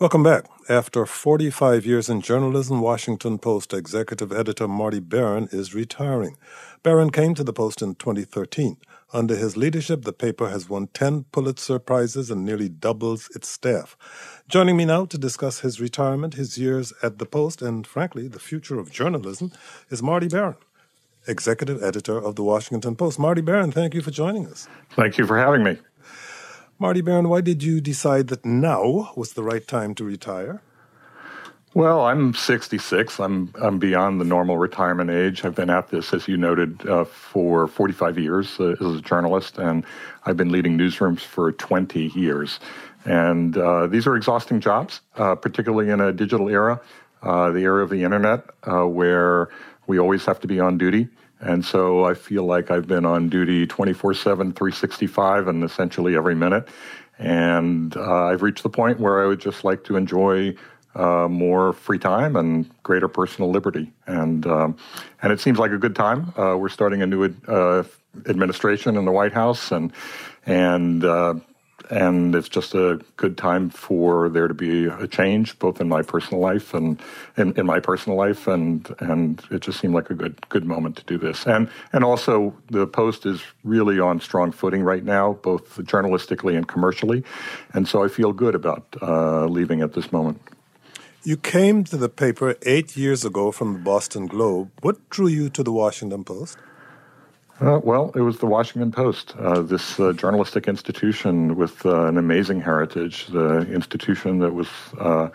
Welcome back. After 45 years in journalism, Washington Post executive editor Marty Baron is retiring. Baron came to the Post in 2013. Under his leadership, the paper has won 10 Pulitzer Prizes and nearly doubles its staff. Joining me now to discuss his retirement, his years at the Post, and frankly, the future of journalism is Marty Baron, executive editor of the Washington Post. Marty Baron, thank you for joining us. Thank you for having me. Marty Baron, why did you decide that now was the right time to retire? Well, I'm 66. I'm I'm beyond the normal retirement age. I've been at this, as you noted, uh, for 45 years uh, as a journalist, and I've been leading newsrooms for 20 years. And uh, these are exhausting jobs, uh, particularly in a digital era, uh, the era of the internet, uh, where we always have to be on duty. And so I feel like I've been on duty 24 7, 365, and essentially every minute. And uh, I've reached the point where I would just like to enjoy uh, more free time and greater personal liberty. And, um, and it seems like a good time. Uh, we're starting a new ad, uh, administration in the White House, and, and uh, and it's just a good time for there to be a change both in my personal life and in, in, my personal life and and it just seemed like a good good moment to do this and and also the post is really on strong footing right now both journalistically and commercially and so I feel good about uh, leaving at this moment. You came to the paper eight years ago from the Boston Globe. What drew you to the Washington Post? Uh, well, it was the Washington Post, uh, this uh, journalistic institution with uh, an amazing heritage, the institution that was uh,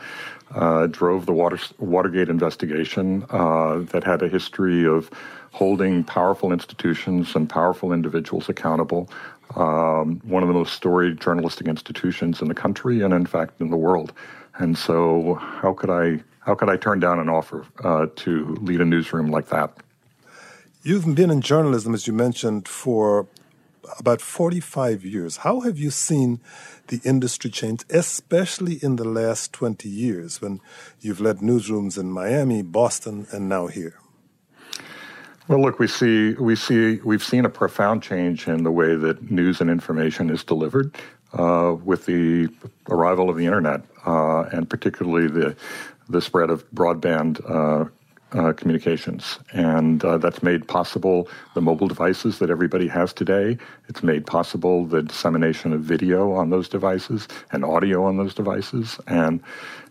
uh, drove the Water, Watergate investigation, that had a history of holding powerful institutions and powerful individuals accountable. Um, one of the most storied journalistic institutions in the country, and in fact in the world. And so, how could I how could I turn down an offer to lead a newsroom like that? You've been in journalism, as you mentioned, for about 45 years. How have you seen the industry change, especially in the last 20 years when you've led newsrooms in Miami, Boston, and now here? Well, look, we see we see we've seen a profound change in the way that news and information is delivered uh, with the arrival of the internet, uh, and particularly the the spread of broadband uh, uh, communications. And uh, that's made possible the mobile devices that everybody has today. It's made possible the dissemination of video on those devices and audio on those devices. And,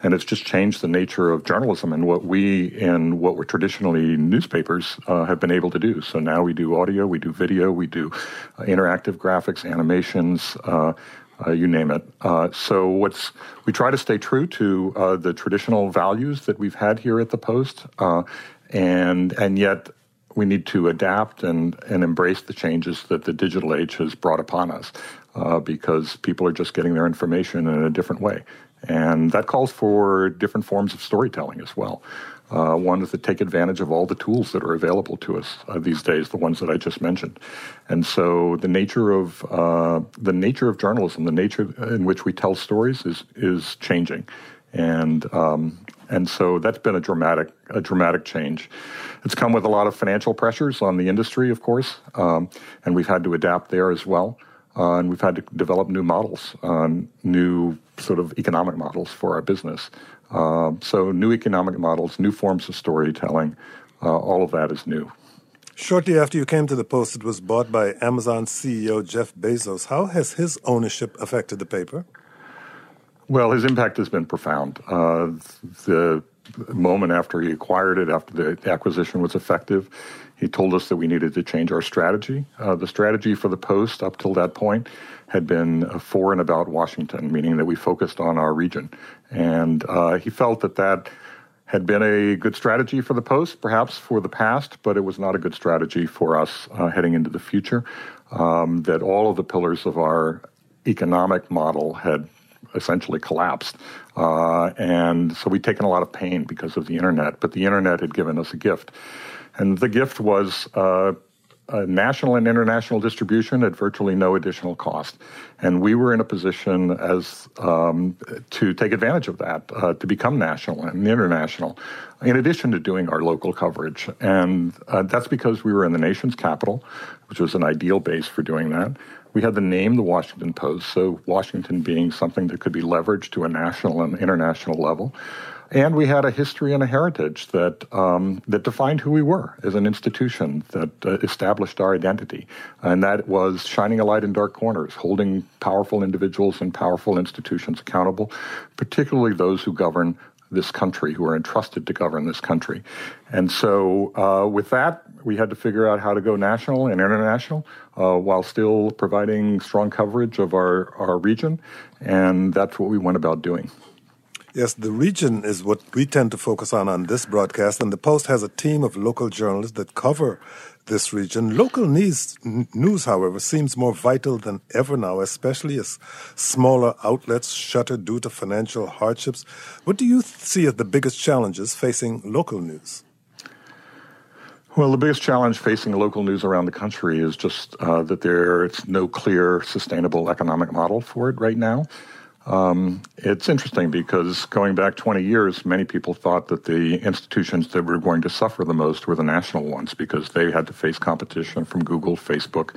and it's just changed the nature of journalism and what we, in what were traditionally newspapers, uh, have been able to do. So now we do audio, we do video, we do uh, interactive graphics, animations. Uh, you name it. Uh, so what's we try to stay true to uh, the traditional values that we've had here at the Post, uh, and and yet we need to adapt and and embrace the changes that the digital age has brought upon us, uh, because people are just getting their information in a different way, and that calls for different forms of storytelling as well. Uh, one is to take advantage of all the tools that are available to us uh, these days, the ones that I just mentioned. And so the nature of uh, the nature of journalism, the nature in which we tell stories, is is changing, and um, and so that's been a dramatic a dramatic change. It's come with a lot of financial pressures on the industry, of course, um, and we've had to adapt there as well. Uh, and we've had to develop new models, uh, new sort of economic models for our business. Uh, so, new economic models, new forms of storytelling, uh, all of that is new. Shortly after you came to the Post, it was bought by Amazon CEO Jeff Bezos. How has his ownership affected the paper? Well, his impact has been profound. Uh, the moment after he acquired it, after the acquisition was effective, he told us that we needed to change our strategy. Uh, the strategy for the Post up till that point had been for and about Washington, meaning that we focused on our region. And uh, he felt that that had been a good strategy for the Post, perhaps for the past, but it was not a good strategy for us uh, heading into the future. Um, that all of the pillars of our economic model had essentially collapsed. Uh, and so we'd taken a lot of pain because of the internet, but the internet had given us a gift. And the gift was uh, national and international distribution at virtually no additional cost. And we were in a position as um, to take advantage of that, uh, to become national and international, in addition to doing our local coverage. And uh, that's because we were in the nation's capital, which was an ideal base for doing that. We had the name, the Washington Post, so Washington being something that could be leveraged to a national and international level. And we had a history and a heritage that um, that defined who we were as an institution that uh, established our identity, and that was shining a light in dark corners, holding powerful individuals and powerful institutions accountable, particularly those who govern this country, who are entrusted to govern this country. And so, uh, with that, we had to figure out how to go national and international uh, while still providing strong coverage of our, our region. And that's what we went about doing. Yes, the region is what we tend to focus on on this broadcast, and the Post has a team of local journalists that cover this region. Local news, news, however, seems more vital than ever now, especially as smaller outlets shutter due to financial hardships. What do you see as the biggest challenges facing local news? Well, the biggest challenge facing local news around the country is just uh, that there's no clear, sustainable economic model for it right now. Um, it's interesting because going back 20 years, many people thought that the institutions that were going to suffer the most were the national ones because they had to face competition from Google, Facebook,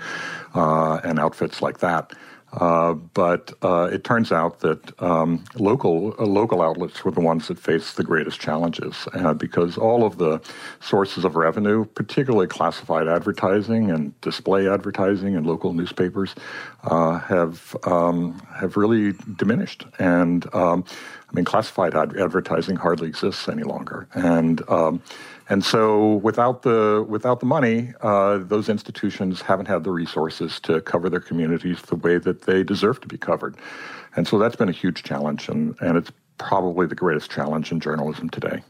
uh, and outfits like that. Uh, but uh, it turns out that um, local uh, local outlets were the ones that faced the greatest challenges uh, because all of the sources of revenue, particularly classified advertising and display advertising and local newspapers, uh, have um, have really diminished. And um, I mean, classified ad- advertising hardly exists any longer. And um, and so, without the without the money, uh, those institutions haven't had the resources to cover their communities the way that they deserve to be covered. And so, that's been a huge challenge, and, and it's probably the greatest challenge in journalism today.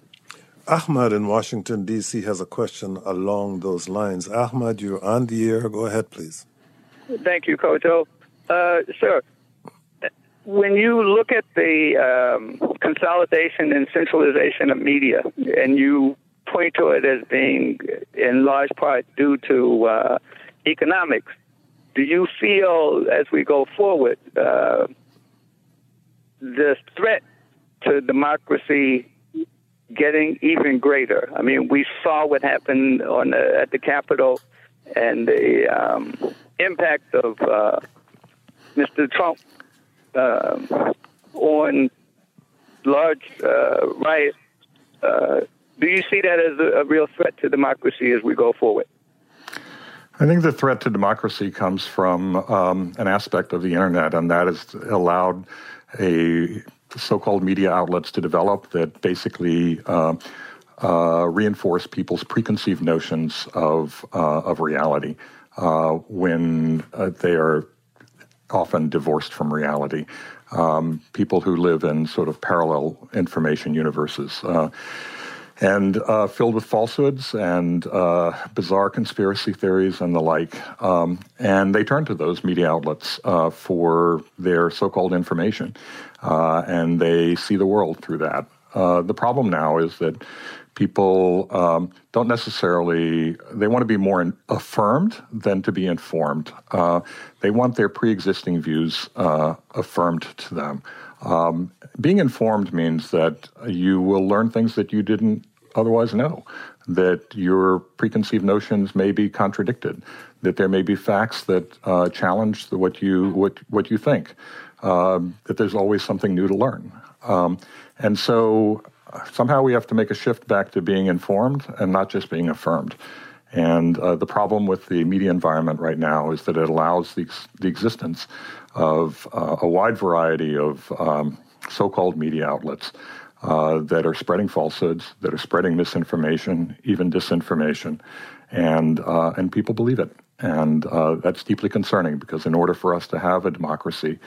Ahmad in Washington, D.C., has a question along those lines. Ahmad, you're on the air. Go ahead, please. Thank you, Kojo. Uh, sir, when you look at the um, consolidation and centralization of media, and you point to it as being in large part due to uh, economics. Do you feel, as we go forward, uh, the threat to democracy getting even greater? I mean, we saw what happened on the, at the Capitol and the um, impact of uh, Mr. Trump uh, on large uh, riots uh, do you see that as a, a real threat to democracy as we go forward? I think the threat to democracy comes from um, an aspect of the internet, and that has allowed a so-called media outlets to develop that basically uh, uh, reinforce people's preconceived notions of uh, of reality uh, when uh, they are often divorced from reality. Um, people who live in sort of parallel information universes. And uh, filled with falsehoods and uh, bizarre conspiracy theories and the like. Um, and they turn to those media outlets uh, for their so called information, uh, and they see the world through that. Uh, the problem now is that people um, don't necessarily they want to be more in, affirmed than to be informed uh, they want their pre-existing views affirmed to them um, being informed means that you will learn things that you didn't otherwise know, that your preconceived notions may be contradicted, that there may be facts that uh, challenge the, what you what what you think, um, that there's always something new to learn, um, and so uh, somehow we have to make a shift back to being informed and not just being affirmed. And uh, the problem with the media environment right now is that it allows the, the existence of uh, a wide variety of um, so called media outlets uh, that are spreading falsehoods, that are spreading misinformation, even disinformation, and uh, and people believe it. And uh, that's deeply concerning because in order for us to have a democracy,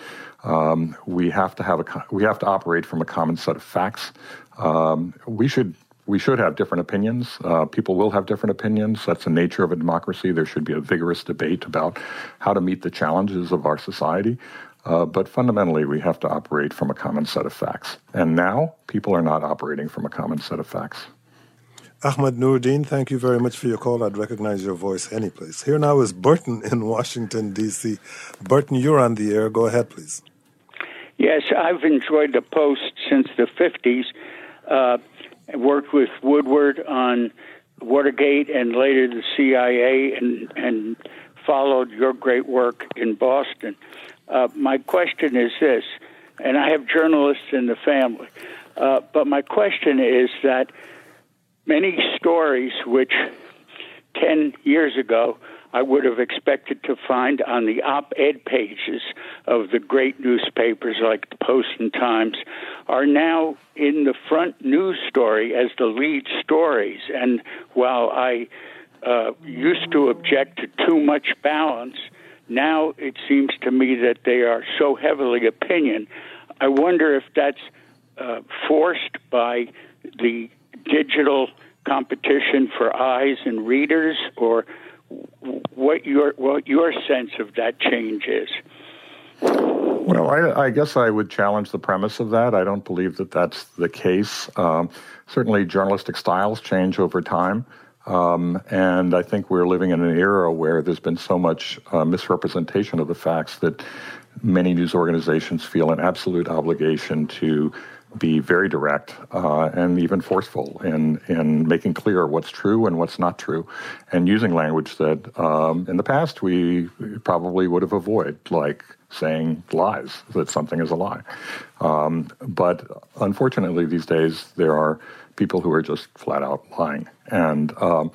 um, we have to have a we have to operate from a common set of facts. Um, we should we should have different opinions. Uh, people will have different opinions. That's the nature of a democracy. There should be a vigorous debate about how to meet the challenges of our society. Uh, but fundamentally, we have to operate from a common set of facts. And now, people are not operating from a common set of facts. Ahmad Nuruddin, thank you very much for your call. I'd recognize your voice anyplace. Here now is Burton in Washington, D.C. Burton, you're on the air. Go ahead, please. Yes, I've enjoyed the Post since the 50s. Uh, worked with Woodward on Watergate and later the CIA and, and followed your great work in Boston. Uh, my question is this, and I have journalists in the family, uh, but my question is that many stories which 10 years ago I would have expected to find on the op ed pages of the great newspapers like the Post and Times are now in the front news story as the lead stories. And while I uh, used to object to too much balance, now it seems to me that they are so heavily opinion. I wonder if that's uh, forced by the digital competition for eyes and readers, or what your what your sense of that change is. Well, I, I, guess I would challenge the premise of that. I don't believe that that's the case. Um, certainly, journalistic styles change over time. Um, and I think we're living in an era where there's been so much uh, misrepresentation of the facts that many news organizations feel an absolute obligation to be very direct uh, and even forceful in, in making clear what's true and what's not true, and using language that um, in the past we probably would have avoided, like saying lies, that something is a lie. Um, but unfortunately, these days, there are people who are just flat out lying. And um,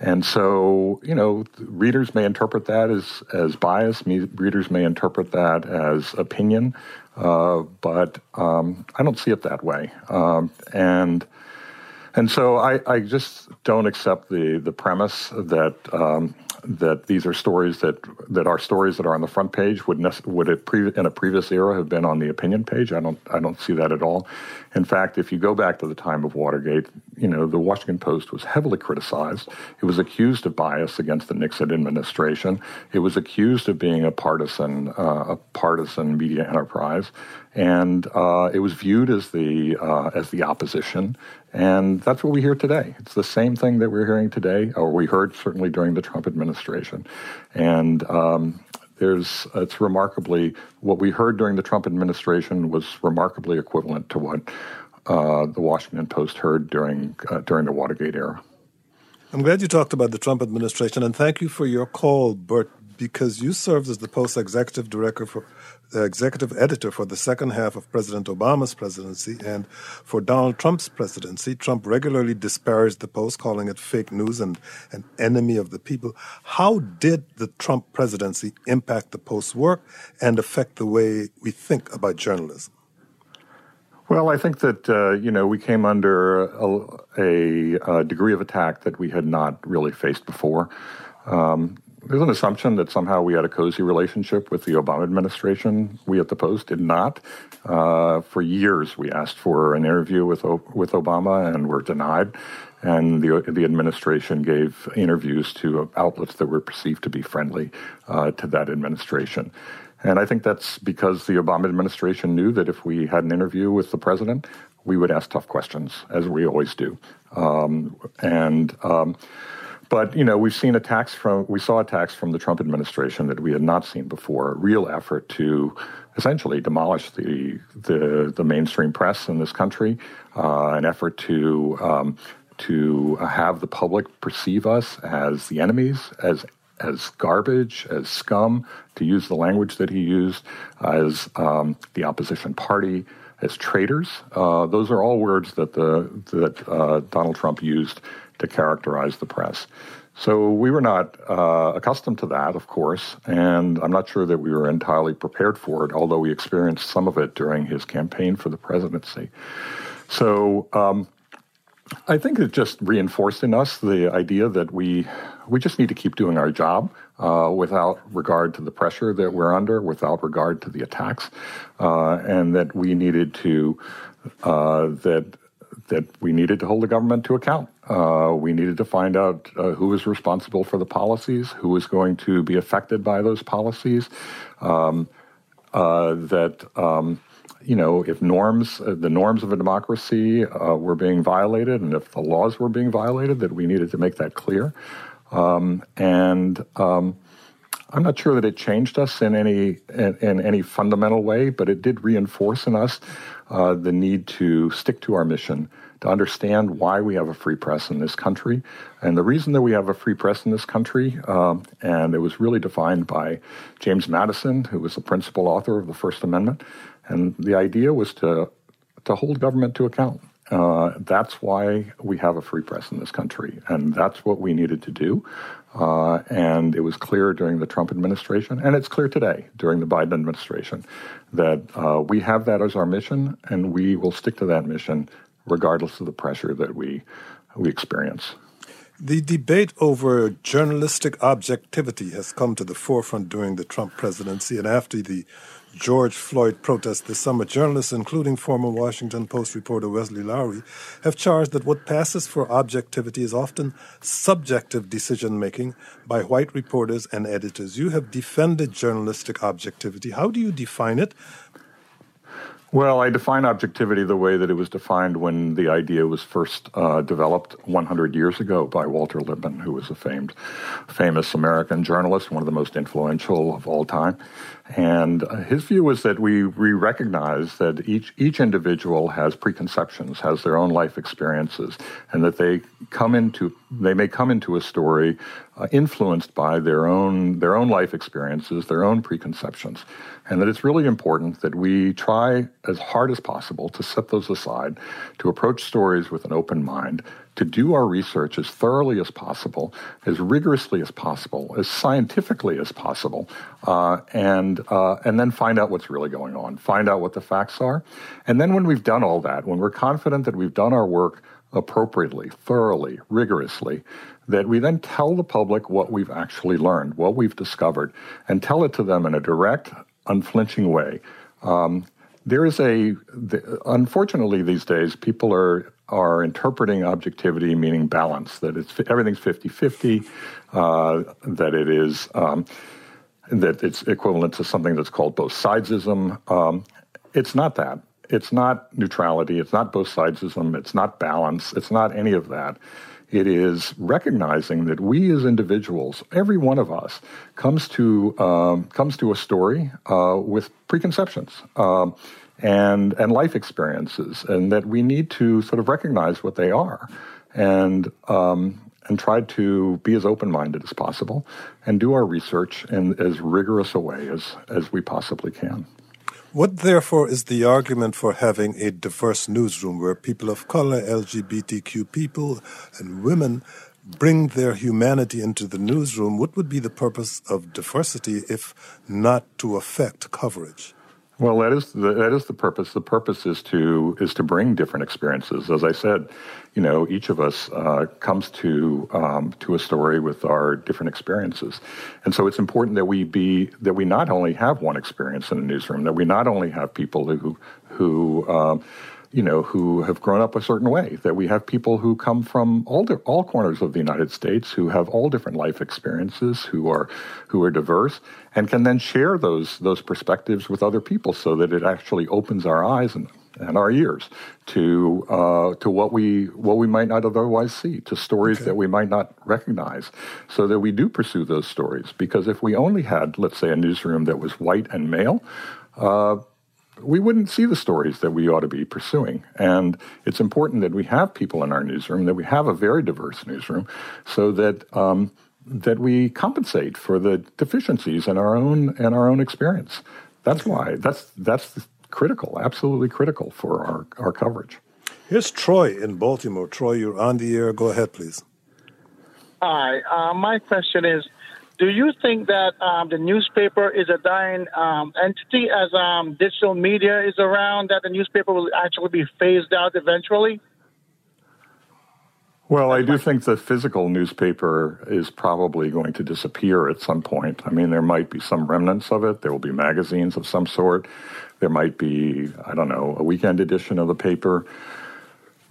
and so, you know, readers may interpret that as, as bias. Readers may interpret that as opinion. Uh, but um, I don't see it that way. Um, and and so I, I, just don't accept the the premise that um, that these are stories that that are stories that are on the front page would nec- would it pre- in a previous era have been on the opinion page. I don't I don't see that at all. In fact, if you go back to the time of Watergate, you know the Washington Post was heavily criticized. It was accused of bias against the Nixon administration. It was accused of being a partisan uh, a partisan media enterprise, and uh, it was viewed as the uh, as the opposition. And that's what we hear today. It's the same thing that we're hearing today, or we heard certainly during the Trump administration. And um, there's it's remarkably what we heard during the Trump administration was remarkably equivalent to what uh, the Washington Post heard during uh, during the Watergate era. I'm glad you talked about the Trump administration, and thank you for your call, Burt, because you served as the Post executive director for executive editor for the second half of President Obama's presidency and for Donald Trump's presidency. Trump regularly disparaged the Post, calling it fake news and an enemy of the people. How did the Trump presidency impact the Post's work and affect the way we think about journalism? Well, I think that uh, you know we came under a, a, a, degree of attack that we had not really faced before. Um, there's an assumption that somehow we had a cozy relationship with the Obama administration. We at the Post did not. Uh, for years, we asked for an interview with with Obama and were denied. And the the administration gave interviews to outlets that were perceived to be friendly uh, to that administration. And I think that's because the Obama administration knew that if we had an interview with the president, we would ask tough questions, as we always do. Um, and um, but you know, we've seen attacks from we saw attacks from the Trump administration that we had not seen before. A real effort to essentially demolish the the, the mainstream press in this country. Uh, an effort to um, to have the public perceive us as the enemies, as as garbage, as scum, to use the language that he used, as um, the opposition party, as traitors. Uh, those are all words that the that uh, Donald Trump used to characterize the press. So we were not uh, accustomed to that, of course, and I'm not sure that we were entirely prepared for it, although we experienced some of it during his campaign for the presidency. So um, I think it just reinforced in us the idea that we we just need to keep doing our job uh, without regard to the pressure that we're under, without regard to the attacks, uh, and that we needed to uh, that that we needed to hold the government to account. Uh, we needed to find out uh, who was responsible for the policies, who was going to be affected by those policies. Um, uh, that um, you know, if norms, uh, the norms of a democracy uh, were being violated, and if the laws were being violated, that we needed to make that clear. Um, and um, I'm not sure that it changed us in any in, in any fundamental way, but it did reinforce in us uh, the need to stick to our mission, to understand why we have a free press in this country, and the reason that we have a free press in this country, um, and it was really defined by James Madison, who was the principal author of the First Amendment, and the idea was to to hold government to account. Uh, that's why we have a free press in this country, and that's what we needed to do. Uh, and it was clear during the Trump administration, and it's clear today during the Biden administration, that uh, we have that as our mission, and we will stick to that mission regardless of the pressure that we we experience. The debate over journalistic objectivity has come to the forefront during the Trump presidency and after the George Floyd protests this summer, journalists, including former Washington Post reporter Wesley Lowery, have charged that what passes for objectivity is often subjective decision making by white reporters and editors. You have defended journalistic objectivity. How do you define it? Well, I define objectivity the way that it was defined when the idea was first uh, developed 100 years ago by Walter Lippmann, who was a famed, famous American journalist, one of the most influential of all time. And uh, his view was that we, we recognize that each, each individual has preconceptions, has their own life experiences, and that they come into, they may come into a story uh, influenced by their own, their own life experiences, their own preconceptions and that it's really important that we try as hard as possible to set those aside, to approach stories with an open mind, to do our research as thoroughly as possible, as rigorously as possible, as scientifically as possible, uh, and uh, and then find out what's really going on, find out what the facts are, and then when we've done all that, when we're confident that we've done our work appropriately, thoroughly, rigorously, that we then tell the public what we've actually learned, what we've discovered, and tell it to them in a direct, unflinching way. Um, there is a, the, unfortunately, these days, people are are interpreting objectivity meaning balance, that it's everything's 50 50, uh, that it is. Um, that it's equivalent to something that's called both sidesism. Um, it's not that. It's not neutrality. It's not both sidesism. It's not balance. It's not any of that. It is recognizing that we as individuals, every one of us, comes to um, comes to a story uh, with preconceptions. Um, and and life experiences, and that we need to sort of recognize what they are, and um, and try to be as open minded as possible, and do our research in as rigorous a way as as we possibly can. What, therefore, is the argument for having a diverse newsroom where people of color, LGBTQ people, and women bring their humanity into the newsroom? What would be the purpose of diversity if not to affect coverage? Well, that is the, that is the purpose. The purpose is to is to bring different experiences. As I said, you know, each of us uh, comes to um, to a story with our different experiences, and so it's important that we be that we not only have one experience in a newsroom, that we not only have people who who um, you know, who have grown up a certain way. That we have people who come from all di- all corners of the United States, who have all different life experiences, who are who are diverse, and can then share those those perspectives with other people, so that it actually opens our eyes and and our ears to uh, to what we what we might not otherwise see, to stories okay. that we might not recognize, so that we do pursue those stories. Because if we only had, let's say, a newsroom that was white and male. Uh, we wouldn't see the stories that we ought to be pursuing. And it's important that we have people in our newsroom, that we have a very diverse newsroom, so that um, that we compensate for the deficiencies in our own in our own experience. That's why that's that's critical, absolutely critical for our, our coverage. Here's Troy in Baltimore. Troy, you're on the air. Go ahead, please. Hi. Uh, my question is do you think that um, the newspaper is a dying um, entity as um, digital media is around, that the newspaper will actually be phased out eventually? Well, I do think the physical newspaper is probably going to disappear at some point. I mean, there might be some remnants of it. There will be magazines of some sort. There might be, I don't know, a weekend edition of the paper.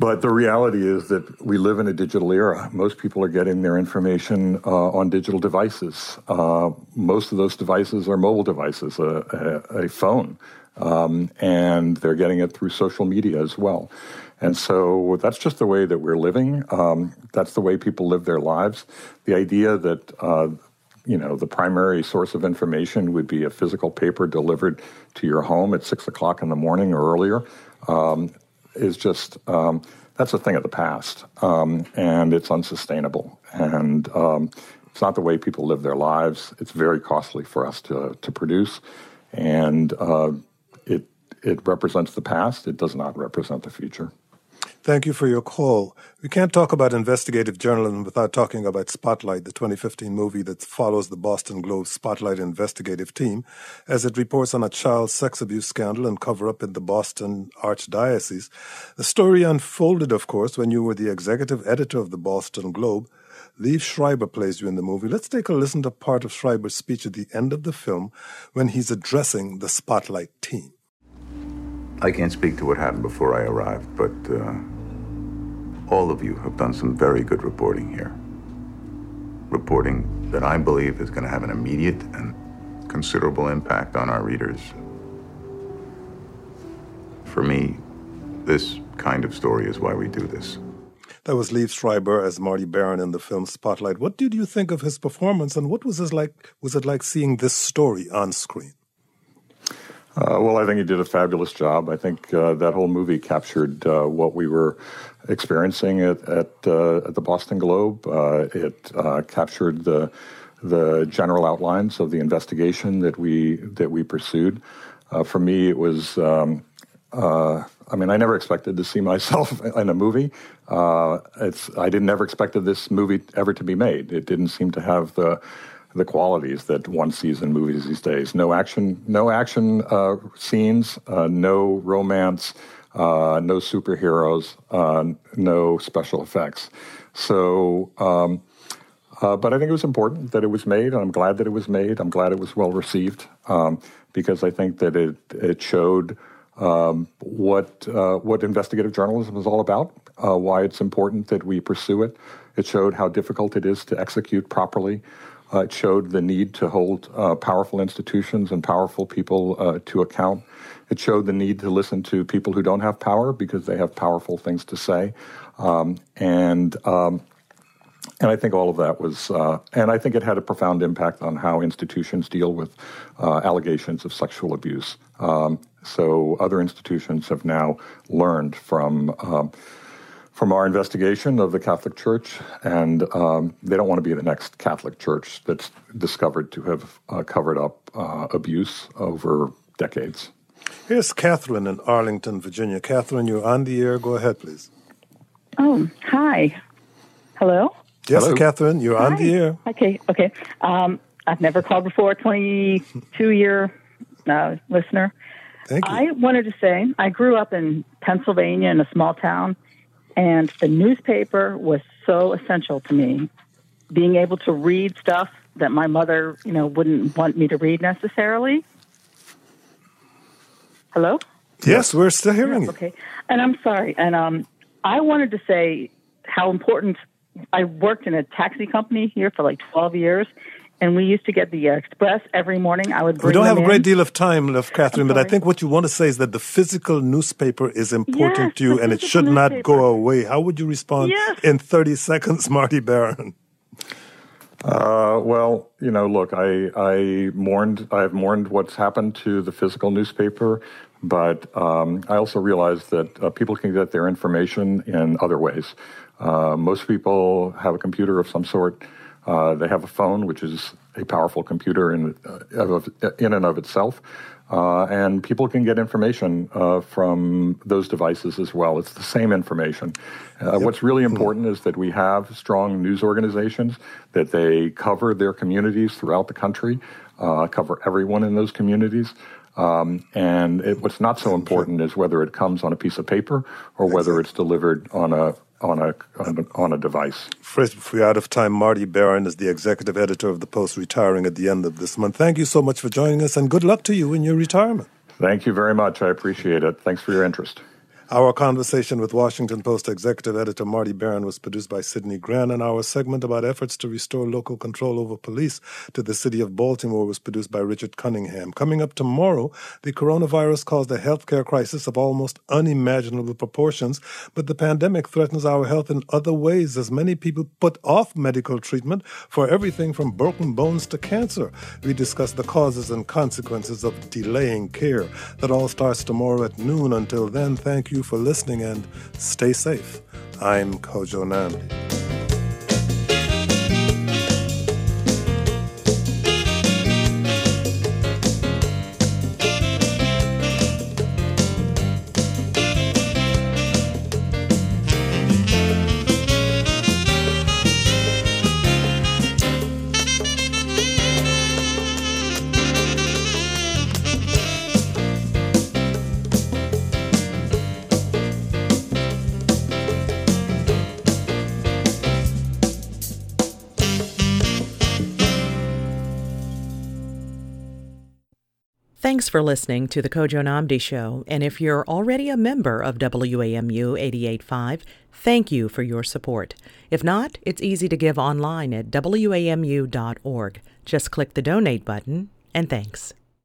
But the reality is that we live in a digital era. Most people are getting their information uh, on digital devices. Uh, most of those devices are mobile devices, a, a, a phone, um, and they're getting it through social media as well. And so that's just the way that we're living. Um, that's the way people live their lives. The idea that uh, you know, the primary source of information would be a physical paper delivered to your home at six o'clock in the morning or earlier, um, is just um, that's a thing of the past, um, and it's unsustainable. And um, it's not the way people live their lives. It's very costly for us to to produce, and uh, it it represents the past. It does not represent the future. Thank you for your call. We can't talk about investigative journalism without talking about Spotlight, the 2015 movie that follows the Boston Globe Spotlight investigative team as it reports on a child sex abuse scandal and cover up in the Boston Archdiocese. The story unfolded, of course, when you were the executive editor of the Boston Globe. Liev Schreiber plays you in the movie. Let's take a listen to part of Schreiber's speech at the end of the film when he's addressing the Spotlight team. I can't speak to what happened before I arrived, but uh, all of you have done some very good reporting here. Reporting that I believe is going to have an immediate and considerable impact on our readers. For me, this kind of story is why we do this. That was Liev Schreiber as Marty Baron in the film Spotlight. What did you think of his performance, and what was like? Was it like seeing this story on screen? Uh, well, I think he did a fabulous job. I think uh, that whole movie captured uh, what we were experiencing at at, uh, at the Boston Globe. Uh, it uh, captured the the general outlines of the investigation that we that we pursued. for me, it was. Um, I mean, I never expected to see myself in a movie. it's I didn't ever expected this movie ever to be made. It didn't seem to have the the qualities that one sees in movies these days. No action, no action uh, scenes, uh, no romance, uh, no superheroes, uh, no special effects. So, um, uh, but I think it was important that it was made, and I'm glad that it was made. I'm glad it was well received um, because I think that it it showed um, what uh, what investigative journalism is all about, why it's important that we pursue it. It showed how difficult it is to execute properly. Uh, it showed the need to hold uh, powerful institutions and powerful people uh, to account. It showed the need to listen to people who don't have power because they have powerful things to say. Um, and um, and I think all of that was, uh, and I think it had a profound impact on how institutions deal with uh, allegations of sexual abuse. Um, so other institutions have now learned from um, from our investigation of the Catholic Church, and um, they don't want to be the next Catholic Church that's discovered to have uh, covered up uh, abuse over decades. Here's Catherine in Arlington, Virginia. Catherine, you're on the air. Go ahead, please. Oh, hi. Hello? Yes, Hello. Catherine, you're hi. on the air. Okay, okay. Um, I've never called before, 22 year uh, listener. Thank you. I wanted to say I grew up in Pennsylvania in a small town and the newspaper was so essential to me. Being able to read stuff that my mother, you know, wouldn't want me to read necessarily. Hello? yes, we're still hearing you. Okay. And I'm sorry. And um, I wanted to say how important I worked in a taxi company here for like 12 years. And we used to get the Express every morning. I would bring We don't have them a great in. deal of time left, Catherine, but I think what you want to say is that the physical newspaper is important Yes, to you and it physical should not go away. How would you respond Yes. in 30 seconds, Marty Baron? Uh, well, you know, look, I I mourned. I have mourned what's happened to the physical newspaper, but um, I also realize that uh, people can get their information in other ways. Uh, most people have a computer of some sort. Uh, they have a phone, which is a powerful computer in uh, of, in and of itself. Uh, and people can get information uh, from those devices as well. It's the same information. Uh, What's really important is that we have strong news organizations, that they cover their communities throughout the country, uh, cover everyone in those communities. Um, and it, what's not so important is whether it comes on a piece of paper or whether it's delivered on a on a on a, on a device. First, if we're out of time, Marty Baron is the executive editor of the Post, retiring at the end of this month. Thank you so much for joining us, and good luck to you in your retirement. Thank you very much. I appreciate it. Thanks for your interest. Our conversation with Washington Post executive editor Marty Baron was produced by Sydney Grant, and our segment about efforts to restore local control over police to the city of Baltimore was produced by Richard Cunningham. Coming up tomorrow, the coronavirus caused a healthcare crisis of almost unimaginable proportions, but the pandemic threatens our health in other ways as many people put off medical treatment for everything from broken bones to cancer. We discuss the causes and consequences of delaying care. That all starts tomorrow at noon. Until then, thank you for listening and stay safe. I'm Kojo Nnamdi. For listening to the Kojo Nnamdi Show. And if you're already a member of WAMU 885, thank you for your support. If not, it's easy to give online at WAMU.org. Just click the donate button, and thanks.